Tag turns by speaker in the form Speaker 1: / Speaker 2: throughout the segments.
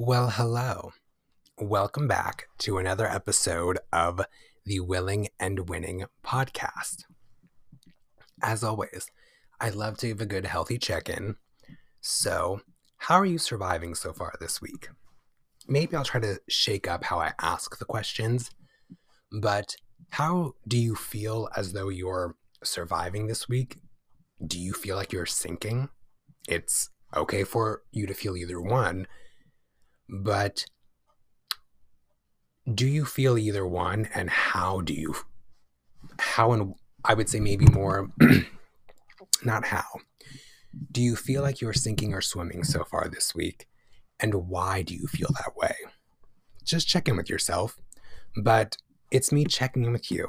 Speaker 1: Well, hello. Welcome back to another episode of the Willing and Winning podcast. As always, I love to give a good, healthy check in. So, how are you surviving so far this week? Maybe I'll try to shake up how I ask the questions, but how do you feel as though you're surviving this week? Do you feel like you're sinking? It's okay for you to feel either one, but do you feel either one and how do you how and I would say maybe more not how. Do you feel like you're sinking or swimming so far this week? And why do you feel that way? Just check in with yourself. But it's me checking in with you.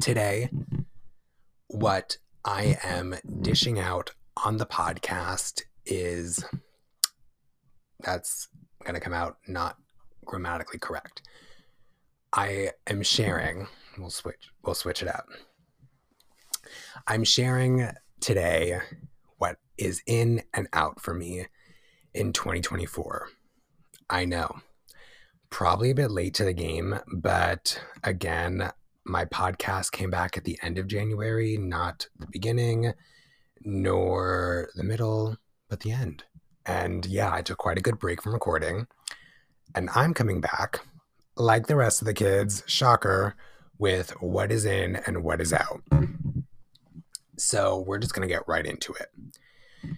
Speaker 1: Today, what I am dishing out on the podcast is that's going to come out not grammatically correct. I am sharing, we'll switch we'll switch it up. I'm sharing today what is in and out for me in 2024. I know. Probably a bit late to the game, but again, my podcast came back at the end of January, not the beginning, nor the middle, but the end. And yeah, I took quite a good break from recording. And I'm coming back, like the rest of the kids, shocker, with what is in and what is out. So we're just going to get right into it.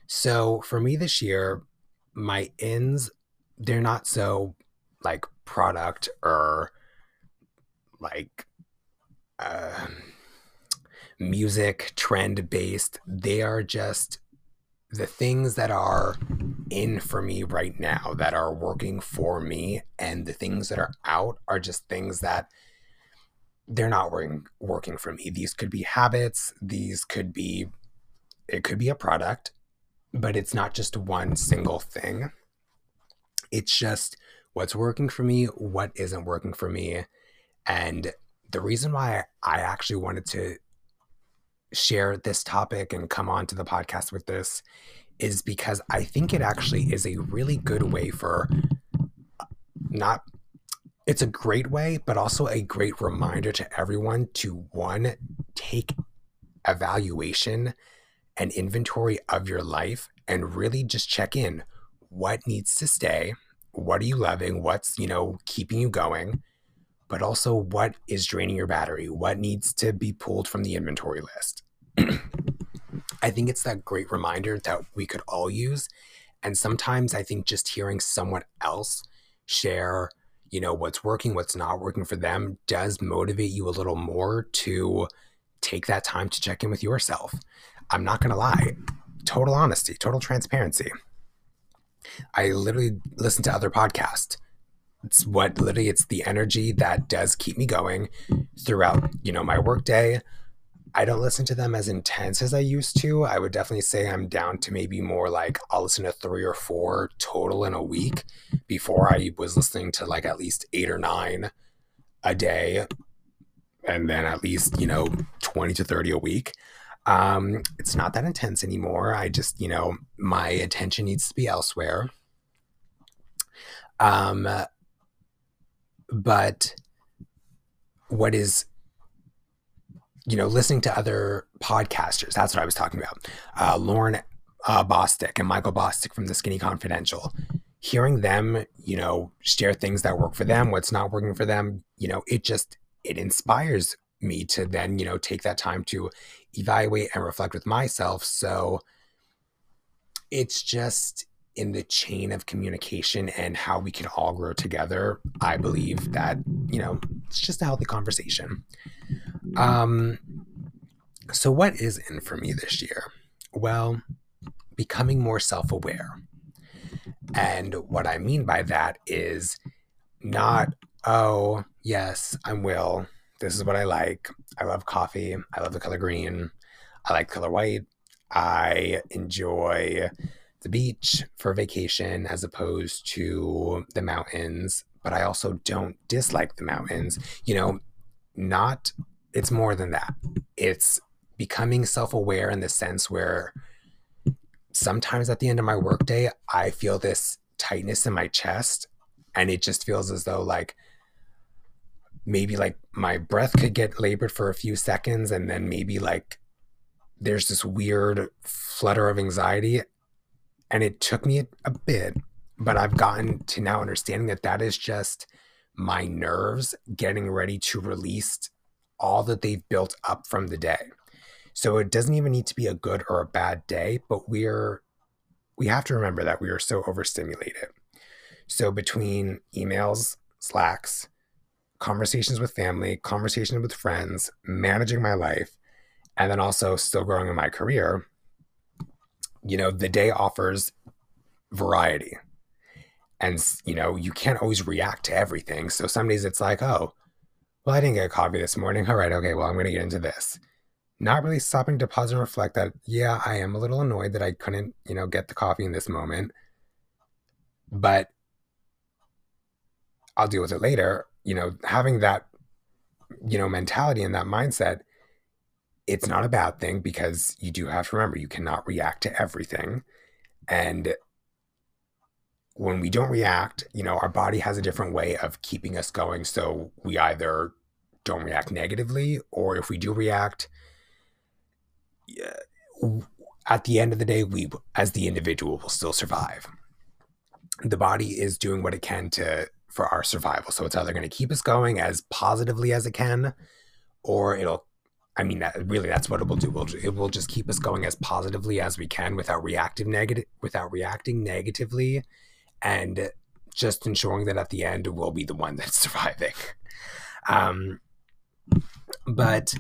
Speaker 1: So for me this year, my ins, they're not so like product or like uh, music trend based. They are just the things that are in for me right now that are working for me and the things that are out are just things that they're not working working for me. These could be habits. These could be it could be a product but it's not just one single thing. It's just what's working for me what isn't working for me and the reason why i actually wanted to share this topic and come on to the podcast with this is because I think it actually is a really good way for uh, not it's a great way, but also a great reminder to everyone to one, take evaluation and inventory of your life and really just check in what needs to stay, what are you loving, what's, you know, keeping you going, but also what is draining your battery, what needs to be pulled from the inventory list. I think it's that great reminder that we could all use. And sometimes I think just hearing someone else share, you know, what's working, what's not working for them does motivate you a little more to take that time to check in with yourself. I'm not going to lie, total honesty, total transparency. I literally listen to other podcasts. It's what literally it's the energy that does keep me going throughout, you know, my workday, I don't listen to them as intense as I used to. I would definitely say I'm down to maybe more like I'll listen to three or four total in a week. Before I was listening to like at least eight or nine a day, and then at least, you know, 20 to 30 a week. Um, it's not that intense anymore. I just, you know, my attention needs to be elsewhere. Um, but what is you know, listening to other podcasters. That's what I was talking about. Uh, Lauryn uh, Bosstick and Michael Bosstick from the Skinny Confidential. Hearing them, you know, share things that work for them, what's not working for them, you know, it just it inspires me to then, you know, take that time to evaluate and reflect with myself. So it's just in the chain of communication and how we can all grow together. I believe that, you know, it's just a healthy conversation. Um, so, what is in for me this year? Well, becoming more self aware. And what I mean by that is not, oh, yes, I'm Will. This is what I like. I love coffee. I love the color green. I like color white. I enjoy the beach for vacation as opposed to the mountains, but I also don't dislike the mountains. Mm-hmm. You know, not it's more than that. It's becoming self-aware in the sense where sometimes at the end of my workday, I feel this tightness in my chest and it just feels as though like maybe like my breath could get labored for a few seconds and then maybe like there's this weird flutter of anxiety and it took me a bit but i've gotten to now understanding that that is just my nerves getting ready to release all that they've built up from the day. So it doesn't even need to be a good or a bad day but we're we have to remember that we are so overstimulated. So between emails slacks conversations with family, conversations with friends, managing my life, and then also still growing in my career, you know, the day offers variety. And, you know, you can't always react to everything. So some days it's like, oh, well, I didn't get a coffee this morning. All right, okay, well, I'm going to get into this. Not really stopping to pause and reflect that, yeah, I am a little annoyed that I couldn't, you know, get the coffee in this moment. But I'll deal with it later you know, having that, you know, mentality and that mindset, it's not a bad thing because you do have to remember you cannot react to everything. And when we don't react, you know, our body has a different way of keeping us going. So we either don't react negatively, or if we do react, at the end of the day, we, as the individual, will still survive. The body is doing what it can to for our survival. So it's either going to keep us going as positively as it can, or it'll, I mean, that, really, that's what it will do. it will just keep us going as positively as we can without reactive negative, without reacting negatively, and just ensuring that at the end we'll be the one that's surviving. Um, but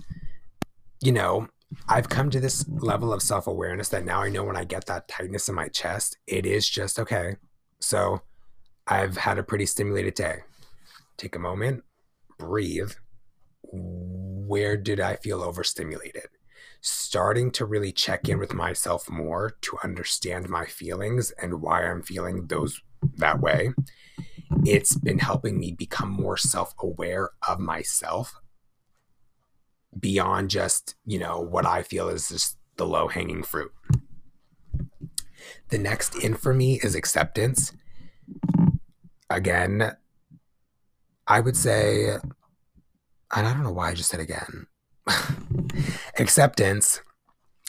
Speaker 1: you know, I've come to this level of self awareness that now I know when I get that tightness in my chest, it is just okay. So I've had a pretty stimulated day. Take a moment, breathe. Where did I feel overstimulated? Starting to really check in with myself more to understand my feelings and why I'm feeling those that way. It's been helping me become more self aware of myself beyond just, you know, what I feel is just the low hanging fruit. The next in for me is acceptance again, I would say, and I don't know why I just said again, acceptance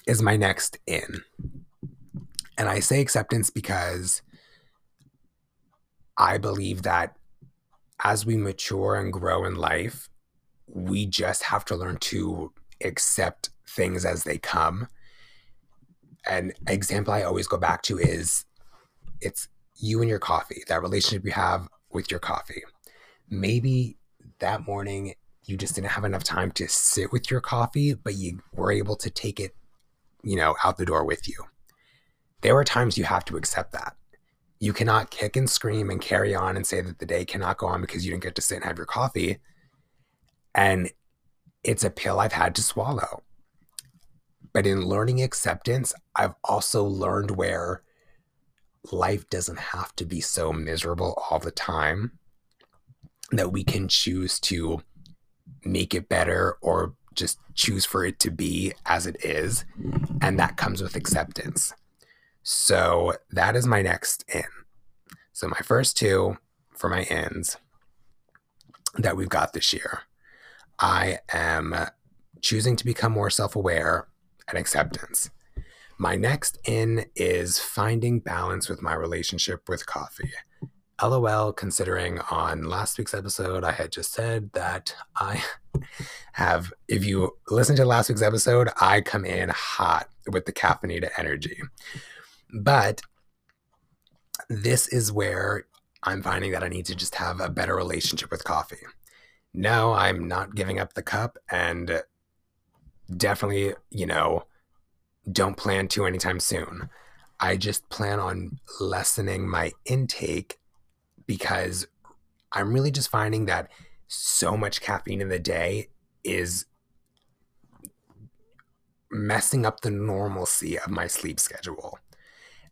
Speaker 1: is my next in. And I say acceptance because I believe that as we mature and grow in life, we just have to learn to accept things as they come. An example I always go back to is it's you and your coffee, that relationship you have with your coffee. Maybe that morning you just didn't have enough time to sit with your coffee, but you were able to take it, you know, out the door with you. There are times you have to accept that. You cannot kick and scream and carry on and say that the day cannot go on because you didn't get to sit and have your coffee. And it's a pill I've had to swallow. But in learning acceptance, I've also learned where life doesn't have to be so miserable all the time that we can choose to make it better or just choose for it to be as it is. And that comes with acceptance. So that is my next in. So my first two for my ins that we've got this year. I am choosing to become more self aware and acceptance. My next in is finding balance with my relationship with coffee. LOL, considering on last week's episode, I had just said that I have, if you listen to last week's episode, I come in hot with the caffeinated energy. But this is where I'm finding that I need to just have a better relationship with coffee. No, I'm not giving up the cup and definitely, you know, don't plan to anytime soon. I just plan on lessening my intake because I'm really just finding that so much caffeine in the day is messing up the normalcy of my sleep schedule.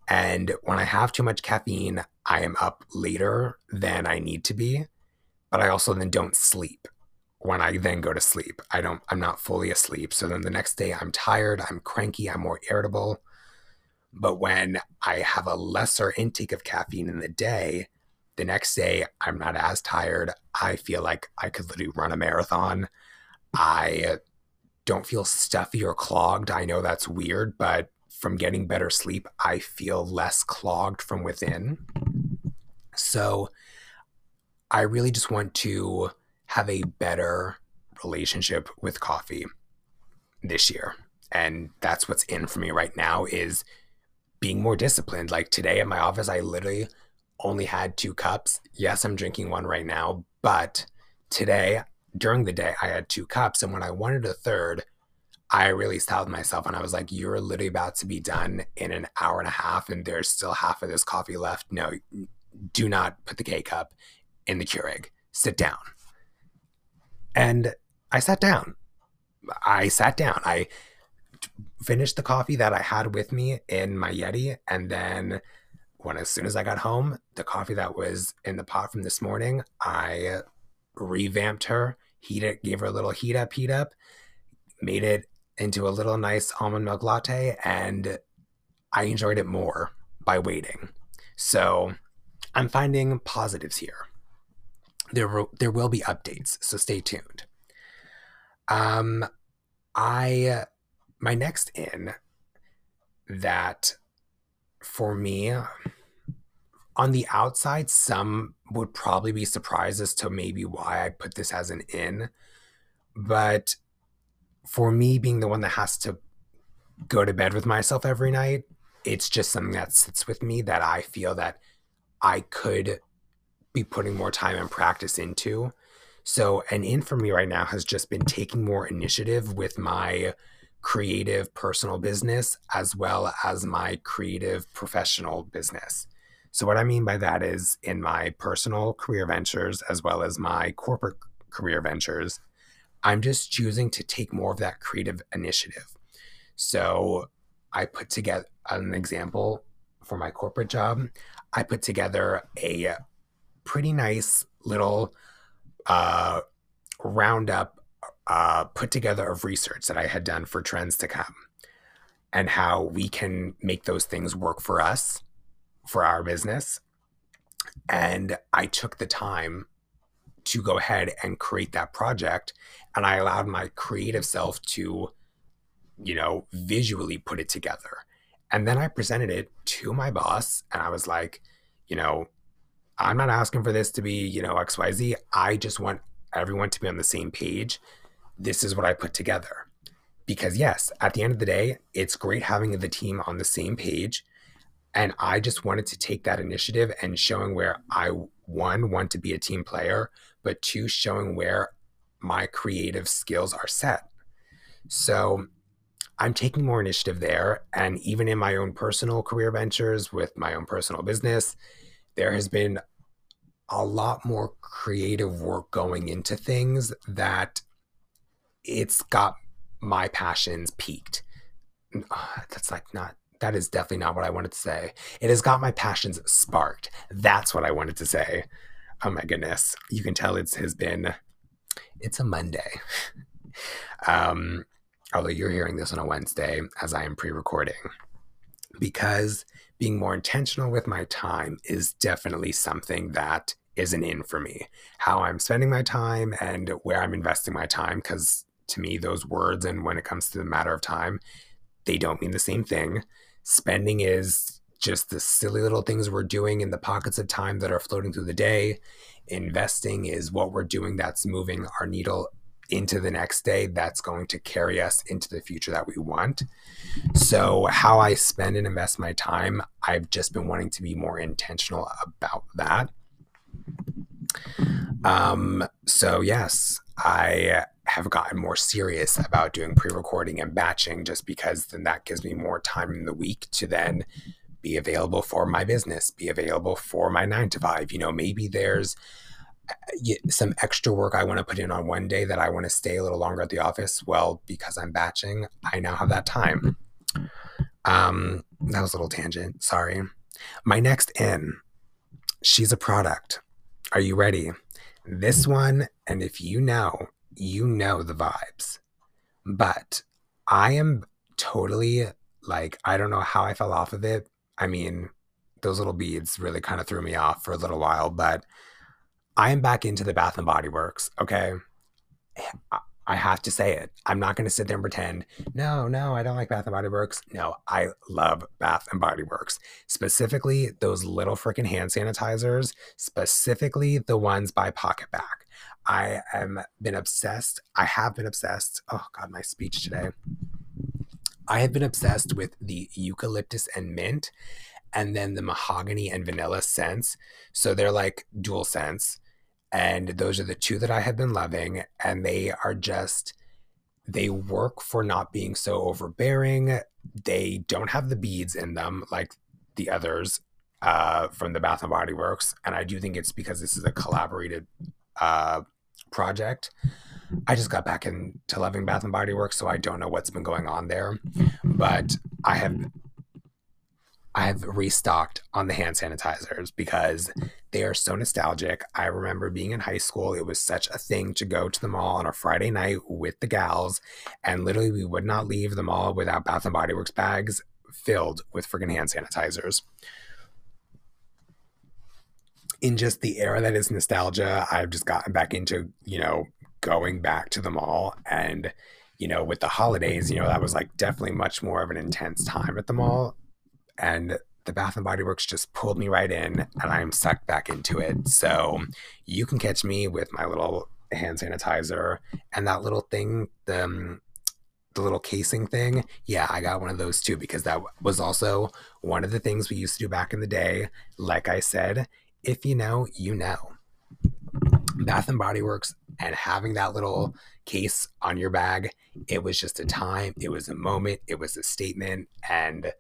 Speaker 1: And when I have too much caffeine, I am up later than I need to be, but I also then don't sleep when I then go to sleep. I don't I'm not fully asleep. So then the next day I'm tired, I'm cranky, I'm more irritable. But when I have a lesser intake of caffeine in the day, the next day I'm not as tired. I feel like I could literally run a marathon. I don't feel stuffy or clogged. I know that's weird, but from getting better sleep, I feel less clogged from within. So I really just want to have a better relationship with coffee this year. And that's what's in for me right now is being more disciplined. Like today at my office, I literally only had two cups. Yes, I'm drinking one right now, but today during the day I had two cups. And when I wanted a third, I really styled myself and I was like, You're literally about to be done in an hour and a half, and there's still half of this coffee left. No, do not put the K cup in the Keurig. Sit down. And I sat down. I sat down. I finished the coffee that I had with me in my Yeti. And then when as soon as I got home, the coffee that was in the pot from this morning, I revamped her, heat it, gave her a little heat up, heat up, made it into a little nice almond milk latte, and I enjoyed it more by waiting. So I'm finding positives here. There there will be updates, so stay tuned. Um, I my next in that for me on the outside some would probably be surprised as to maybe why I put this as an in. But for me being the one that has to go to bed with myself every night it's just something that sits with me that I feel that I could be putting more time and practice into. So, an in for me right now has just been taking more initiative with my creative personal business as well as my creative professional business. So, what I mean by that is in my personal career ventures as well as my corporate career ventures, I'm just choosing to take more of that creative initiative. So, I put together an example for my corporate job. I put together a pretty nice little uh, roundup uh, put together of research that I had done for trends to come and how we can make those things work for us, for our business. And I took the time to go ahead and create that project. And I allowed my creative self to, you know, visually put it together. And then I presented it to my boss and I was like, you know, I'm not asking for this to be, you know, XYZ. I just want everyone to be on the same page. This is what I put together. Because, yes, at the end of the day, it's great having the team on the same page. And I just wanted to take that initiative and showing where I, one, want to be a team player, but two, showing where my creative skills are set. So I'm taking more initiative there. And even in my own personal career ventures with my own personal business, there has been a lot more creative work going into things that it's got my passions peaked. That's like not that is definitely not what I wanted to say. It has got my passions sparked. That's what I wanted to say. Oh my goodness. You can tell it's has been it's a Monday. um although you're hearing this on a Wednesday as I am pre-recording because being more intentional with my time is definitely something that is an in for me. How I'm spending my time and where I'm investing my time, because to me, those words and when it comes to the matter of time, they don't mean the same thing. Spending is just the silly little things we're doing in the pockets of time that are floating through the day. Investing is what we're doing that's moving our needle into the next day that's going to carry us into the future that we want. So, how I spend and invest my time, I've just been wanting to be more intentional about that. Um, so, yes, I have gotten more serious about doing pre recording and batching just because then that gives me more time in the week to then be available for my business, be available for my nine to five. You know, maybe there's some extra work I want to put in on one day that I want to stay a little longer at the office. Well, because I'm batching, I now have that time. Um, that was a little tangent. Sorry. My next in, she's a product. Are you ready? This one, and if you know, you know the vibes. But I am totally Like, I don't know how I fell off of it. I mean, those little beads really kind of threw me off for a little while, but I am back into the Bath and Body Works. Okay. I have to say it. I'm not going to sit there and pretend, no, no, I don't like Bath and Body Works. No, I love Bath and Body Works. Specifically, those little freaking hand sanitizers, specifically the ones by PocketBac. I am been obsessed. I have been obsessed. Oh God, my speech today. I have been obsessed with the eucalyptus and mint, and then the mahogany and vanilla scents. So they're like dual scents and those are the two that I have been loving. And they are just, they work for not being so overbearing. They don't have the beads in them like the others uh, from the Bath and Body Works. And I do think it's because this is a collaborated uh, project. I just got back into loving Bath and Body Works, so I don't know what's been going on there. But I have I've restocked on the hand sanitizers because they are so nostalgic. I remember being in high school, it was such a thing to go to the mall on a Friday night with the gals, and literally we would not leave the mall without Bath and Body Works bags filled with freaking hand sanitizers. In just the era that is nostalgia, I've just gotten back into, you know, going back to the mall and you know, with the holidays, you know, that was like definitely much more of an intense time at the mall and the Bath and Body Works just pulled me right in, and I'm sucked back into it. So you can catch me with my little hand sanitizer and that little thing, the um, the little casing thing. Yeah, I got one of those too because that was also one of the things we used to do back in the day. Like I said, if you know, you know. Bath and Body Works and having that little case on your bag, it was just a time, it was a moment, it was a statement and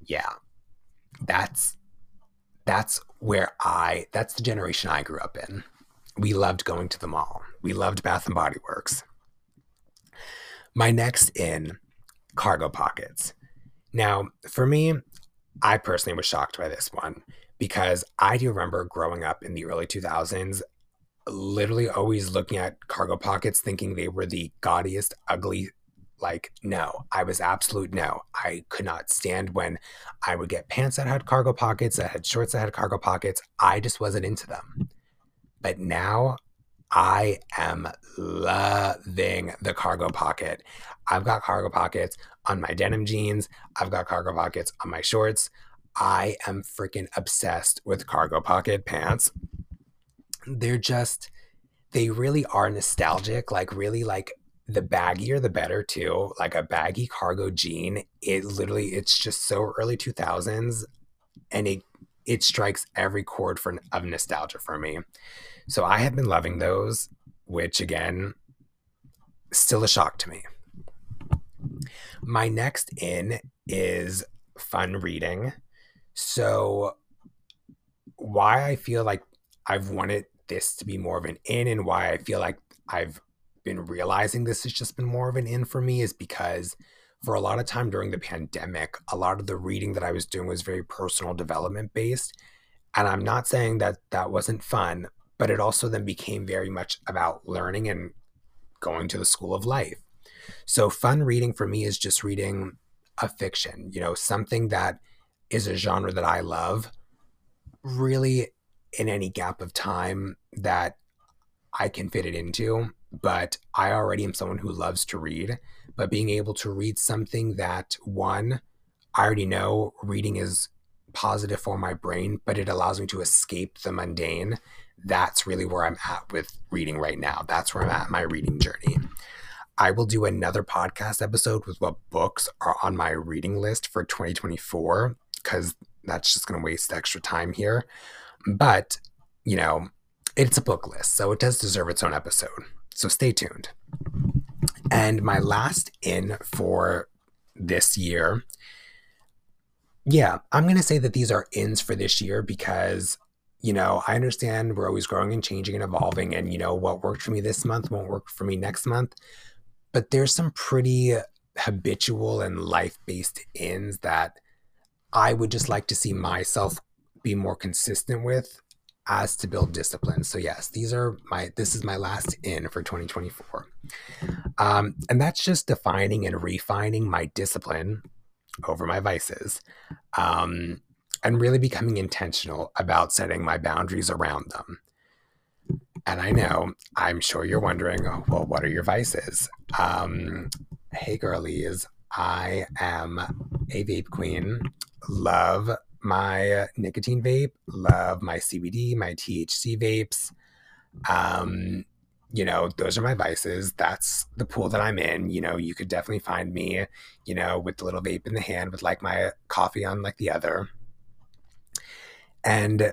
Speaker 1: yeah, that's that's where I that's the generation I grew up in. We loved going to the mall. We loved Bath and Body Works. My next in cargo pockets. Now, for me, I personally was shocked by this one because I do remember growing up in the early 2000s, literally always looking at cargo pockets thinking they were the gaudiest, ugly like no i was absolute no. I could not stand when i would get pants that had cargo pockets that had shorts that had cargo pockets. I just wasn't into them. But now i am loving the cargo pocket. I've got cargo pockets on my denim jeans. I've got cargo pockets on my shorts i am freaking obsessed with cargo pocket pants. They're just they really are nostalgic like really like the baggier the better too. Like a baggy cargo jean it literally it's just so early 2000s and it it strikes every chord for of nostalgia for me. So i have been loving those which again still a shock to me. My next in is fun reading so why i feel like i've wanted this to be more of an in and why i feel like i've been realizing this has just been more of an in for me is because for a lot of time during the pandemic, a lot of the reading that I was doing was very personal development based. And I'm not saying that that wasn't fun, but it also then became very much about learning and going to the school of life. So, fun reading for me is just reading a fiction, you know, something that is a genre that I love, really in any gap of time that I can fit it into but I already am someone who loves to read. But being able to read something that, one, I already know reading is positive for my brain, but it allows me to escape the mundane. That's really where I'm at with reading right now. That's where I'm at my reading journey. I will do another podcast episode with what books are on my reading list for 2024 because that's just going to waste extra time here. But, you know, it's a book list, so it does deserve its own episode. So stay tuned. And my last in for this year, yeah, I'm going to say that these are ins for this year because, you know, I understand we're always growing and changing and evolving. And, you know, what worked for me this month won't work for me next month. But there's some pretty habitual and life based ins that I would just like to see myself be more consistent with as to build discipline. So yes, these are my this is my last in for 2024. Um, and that's just defining and refining my discipline over my vices. Um, and really becoming intentional about setting my boundaries around them. And I know, I'm sure you're wondering, well, what are your vices? Um, hey, girlies, I am a vape queen. Love my nicotine vape, love my CBD, my THC vapes. Um, you know, those are my vices. That's the pool that I'm in. You know, you could definitely find me, you know, with the little vape in the hand with like my coffee on like the other. And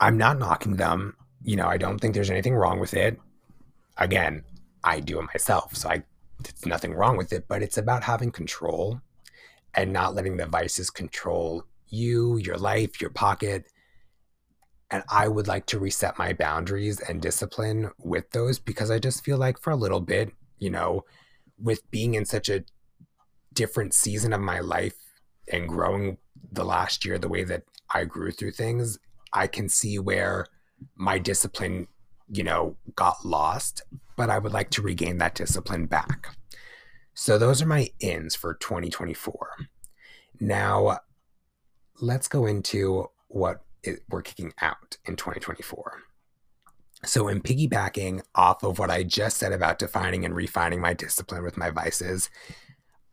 Speaker 1: I'm not knocking them. You know, I don't think there's anything wrong with it. Again, I do it myself. So I it's nothing wrong with it, but it's about having control and not letting the vices control you, your life, your pocket. And I would like to reset my boundaries and discipline with those because I just feel like for a little bit, you know, with being in such a different season of my life and growing the last year the way that I grew through things, I can see where my discipline, you know, got lost, but I would like to regain that discipline back. So those are my ins for 2024. Now, let's go into what we're kicking out in 2024. So, in piggybacking off of what I just said about defining and refining my discipline with my vices,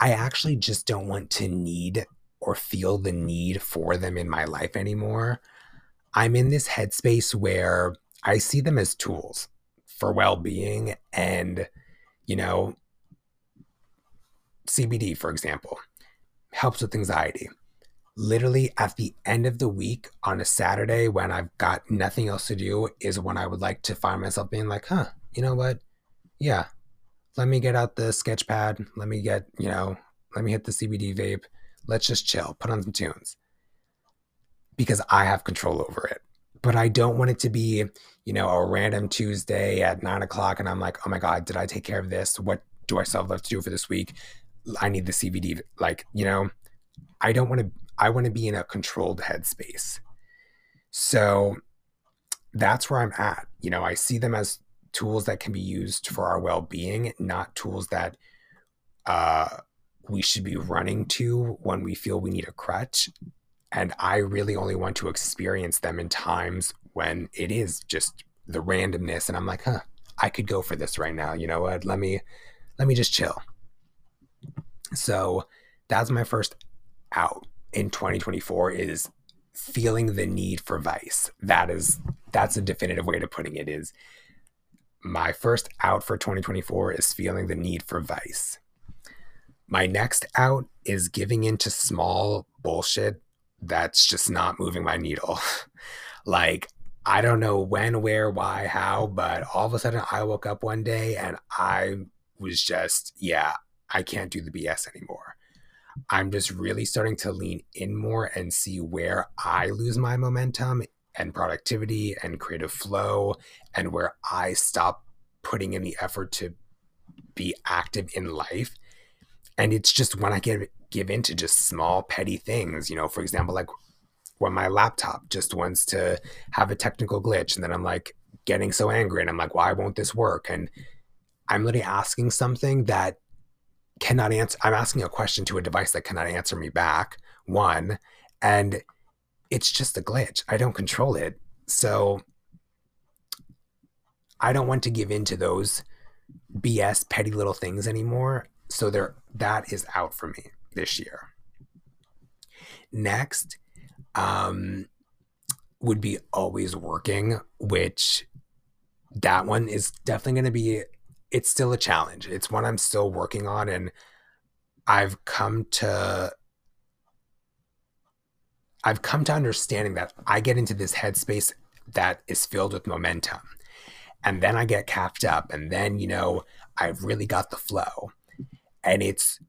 Speaker 1: I actually just don't want to need or feel the need for them in my life anymore. I'm in this headspace where I see them as tools for well being and, you know, CBD, for example, helps with anxiety. Literally at the end of the week on a Saturday when I've got nothing else to do is when I would like to find myself being like, huh, you know what? Yeah, let me get out the sketch pad. Let me get, you know, let me hit the CBD vape. Let's just chill, put on some tunes because I have control over it. But I don't want it to be, you know, a random Tuesday at nine o'clock and I'm like, oh my God, did I take care of this? What do I still have left to do for this week? I need the CBD. Like, you know, I don't want to, I want to be in a controlled headspace. So that's where I'm at. You know, I see them as tools that can be used for our well being, not tools that, uh, we should be running to when we feel we need a crutch. And I really only want to experience them in times when it is just the randomness. And I'm like, huh, I could go for this right now. You know what? Let me, let me just chill. So that's my first out in 2024 is feeling the need for vice. That is, that's a definitive way to putting it is my first out for 2024 is feeling the need for vice. My next out is giving into small bullshit that's just not moving my needle. like, I don't know when, where, why, how, but all of a sudden I woke up one day and I was just, yeah, I can't do the BS anymore. I'm just really starting to lean in more and see where I lose my momentum and productivity and creative flow and where I stop putting in the effort to be active in life and it's just when I give give into just small petty things, you know, for example, like when my laptop just wants to have a technical glitch, and then I'm like getting so angry, and I'm like, why won't this work? And I'm literally asking something that cannot answer. I'm asking a question to a device that cannot answer me back. One, and it's just a glitch. I don't control it, so I don't want to give in to those BS petty little things anymore so there that is out for me this year. Next, um, would be always working, which that one is definitely going to be. It's still a challenge. It's one I'm still working on, and I've come to. I've come to understanding that I get into this headspace that is filled with momentum. And then I get capped up, and then, you know, I've really got the flow and it's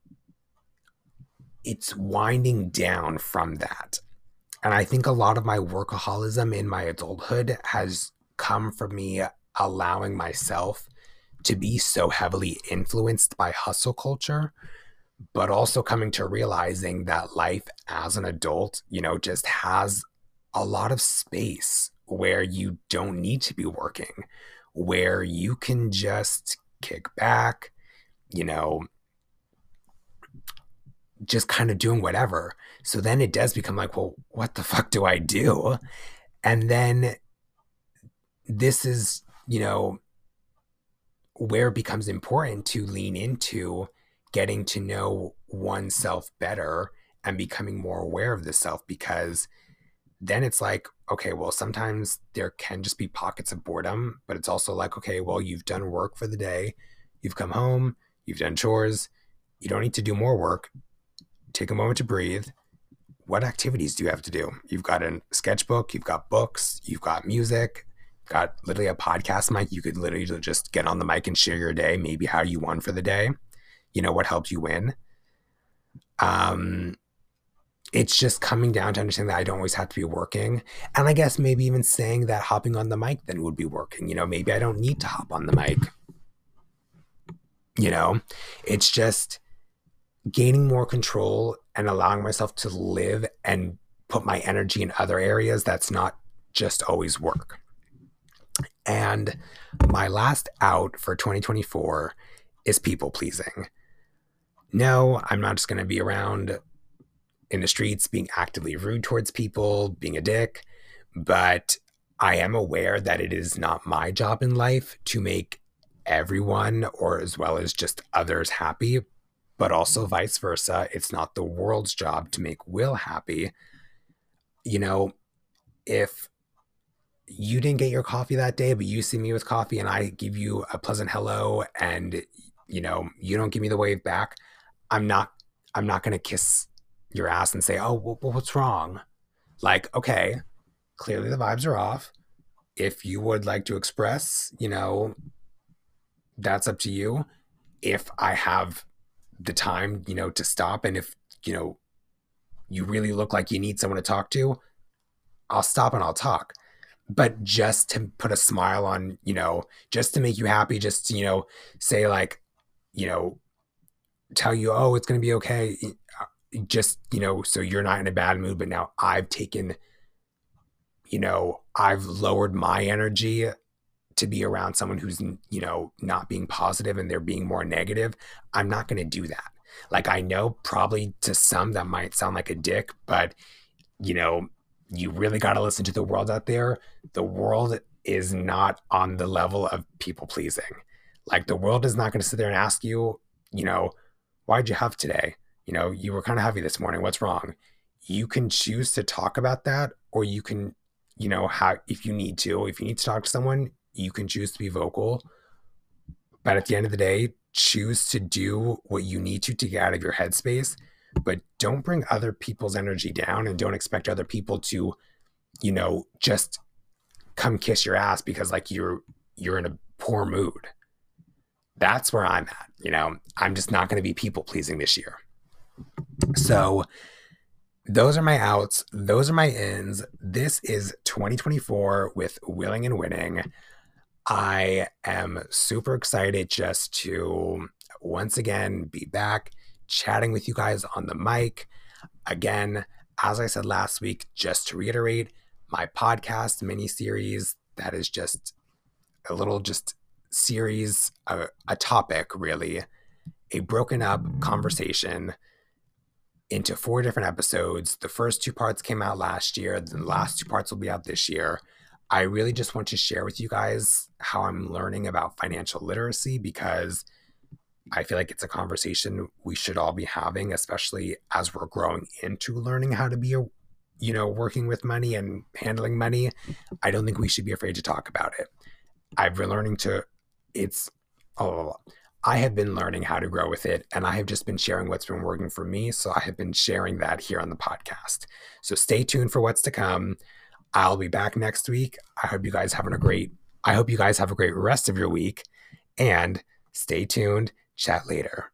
Speaker 1: it's winding down from that and i think a lot of my workaholism in my adulthood has come from me allowing myself to be so heavily influenced by hustle culture but also coming to realizing that life as an adult you know just has a lot of space where you don't need to be working where you can just kick back you know just kind of doing whatever. So then it does become like, well, what the fuck do I do? And then this is, you know, where it becomes important to lean into getting to know oneself better and becoming more aware of the self because then it's like, okay, well, sometimes there can just be pockets of boredom, but it's also like, okay, well, you've done work for the day, you've come home, you've done chores, you don't need to do more work. Take a moment to breathe. What activities do you have to do? You've got a sketchbook, you've got books, you've got music, got literally a podcast mic. You could literally just get on the mic and share your day, maybe how you won for the day, you know, what helped you win. Um, it's just coming down to understanding that I don't always have to be working. And I guess maybe even saying that hopping on the mic then would be working. You know, maybe I don't need to hop on the mic. You know, it's just gaining more control and allowing myself to live and put my energy in other areas that's not just always work. And my last out for 2024 is people pleasing. No, I'm not just going to be around in the streets being actively rude towards people, being a dick, but I am aware that it is not my job in life to make everyone or as well as just others happy, but also vice versa. It's not the world's job to make Will happy. You know, if you didn't get your coffee that day, but you see me with coffee and I give you a pleasant hello and you know, you don't give me the wave back, I'm not I'm not going to kiss your ass and say, "Oh, well, what's wrong?" Like, okay, clearly the vibes are off. If you would like to express, you know, that's up to you. If I have the time, you know, to stop and if, you know, you really look like you need someone to talk to, I'll stop and I'll talk but just to put a smile on, you know, just to make you happy, just to, you know, say like, you know, tell you, oh, it's going to be okay. Uh, just, you know, so you're not in a bad mood. But now I've taken, you know, I've lowered my energy to be around someone who's, you know, not being positive and they're being more negative. I'm not going to do that. Like, I know probably to some that might sound like a dick, but, you know, you really got to listen to the world out there. The world is not on the level of people pleasing. Like the world is not going to sit there and ask you, you know, why'd you have today? You know, you were kind of heavy this morning. What's wrong? You can choose to talk about that, or you can, you know, how if you need to, if you need to talk to someone, you can choose to be vocal. But at the end of the day, choose to do what you need to to get out of your headspace but don't bring other people's energy down and don't expect other people to, you know, just come kiss your ass because like you're you're in a poor mood. That's where I'm at, you know. I'm just not going to be people pleasing this year. So those are my outs, those are my ins. This is 2024 with willing and winning. I am super excited just to once again be back chatting with you guys on the mic. Again, as I said last week, just to reiterate, my podcast mini series that is just a little just series, a, a topic really, a broken up conversation into four different episodes. The first two parts came out last year, the last two parts will be out this year. I really just want to share with you guys how I'm learning about financial literacy because I feel like it's a conversation we should all be having, especially as we're growing into learning how to be a, you know, working with money and handling money. I don't think we should be afraid to talk about it. I've been learning to, it's, oh, I have been learning how to grow with it, and I have just been sharing what's been working for me. So I have been sharing that here on the podcast. So stay tuned for what's to come. I'll be back next week. I hope you guys having a great. I hope you guys have a great rest of your week, and stay tuned Chat later.